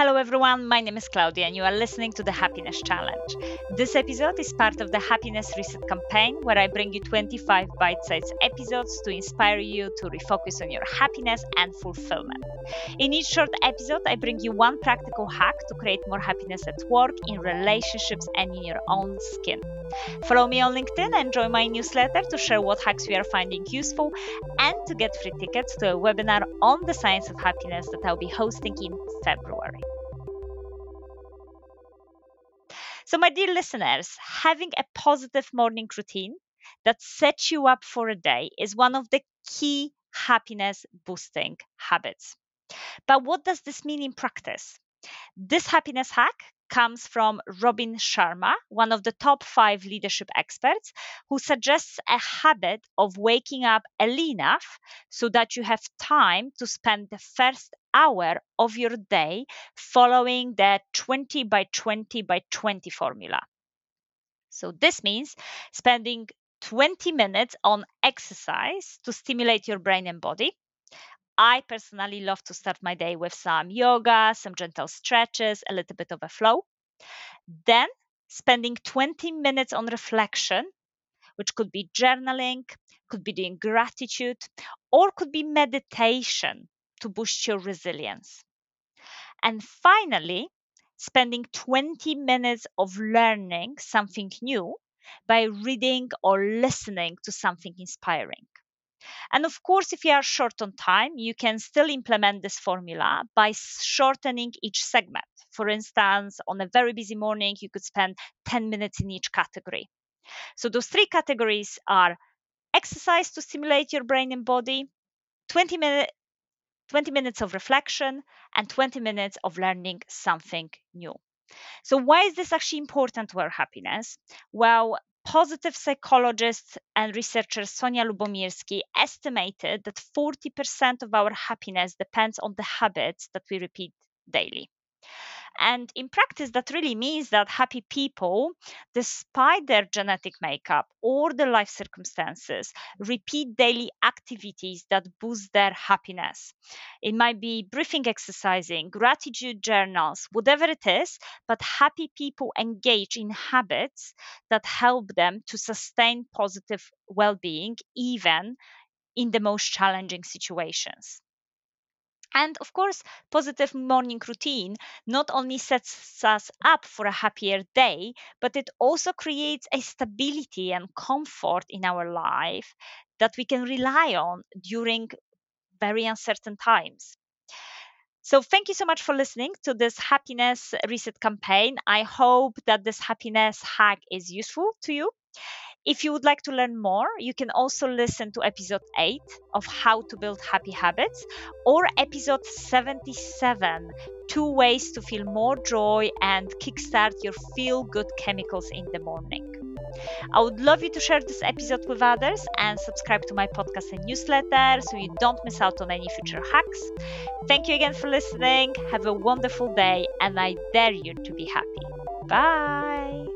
Hello, everyone. My name is Klaudia, and you are listening to the Happiness Challenge. This episode is part of the Happiness Reset campaign, where I bring you 25 bite sized episodes to inspire you to refocus on your happiness and fulfillment. In each short episode, I bring you one practical hack to create more happiness at work, in relationships, and in your own skin. Follow me on LinkedIn and join my newsletter to share what hacks we are finding useful and to get free tickets to a webinar on the science of happiness that I'll be hosting in February. So, my dear listeners, having a positive morning routine that sets you up for a day is one of the key happiness boosting habits. But what does this mean in practice? This happiness hack comes from Robin Sharma, one of the top five leadership experts, who suggests a habit of waking up early enough so that you have time to spend the first hour of your day following the 20 by 20 by 20 formula. So, this means spending 20 minutes on exercise to stimulate your brain and body I personally love to start my day with some yoga, some gentle stretches, a little bit of a flow. Then spending 20 minutes on reflection, which could be journaling, could be doing gratitude, or could be meditation to boost your resilience. And finally, spending 20 minutes of learning something new by reading or listening to something inspiring. And of course, if you are short on time, you can still implement this formula by shortening each segment. For instance, on a very busy morning, you could spend 10 minutes in each category. So those three categories are exercise to stimulate your brain and body, 20 minutes 20 minutes of reflection and 20 minutes of learning something new. So, why is this actually important to our happiness? Well, positive psychologist and researcher Sonja Lyubomirsky estimated that 40% of our happiness depends on the habits that we repeat daily. And in practice, that really means that happy people, despite their genetic makeup or their life circumstances, repeat daily activities that boost their happiness. It might be breathing exercising, gratitude journals, whatever it is, but happy people engage in habits that help them to sustain positive well being, even in the most challenging situations. And of course, positive morning routine not only sets us up for a happier day, but it also creates a stability and comfort in our life that we can rely on during very uncertain times. So, thank you so much for listening to this happiness reset campaign. I hope that this happiness hack is useful to you. If you would like to learn more, you can also listen to episode 8 of How to Build Happy Habits or episode 77 Two Ways to Feel More Joy and Kickstart Your Feel Good Chemicals in the Morning. I would love you to share this episode with others and subscribe to my podcast and newsletter so you don't miss out on any future hacks. Thank you again for listening. Have a wonderful day, and I dare you to be happy. Bye.